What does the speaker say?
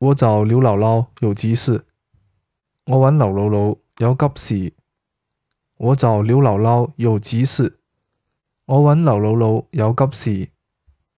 我找刘姥姥有急事。我揾刘姥姥有急事。我找刘姥姥有急事。我揾刘姥姥有急事。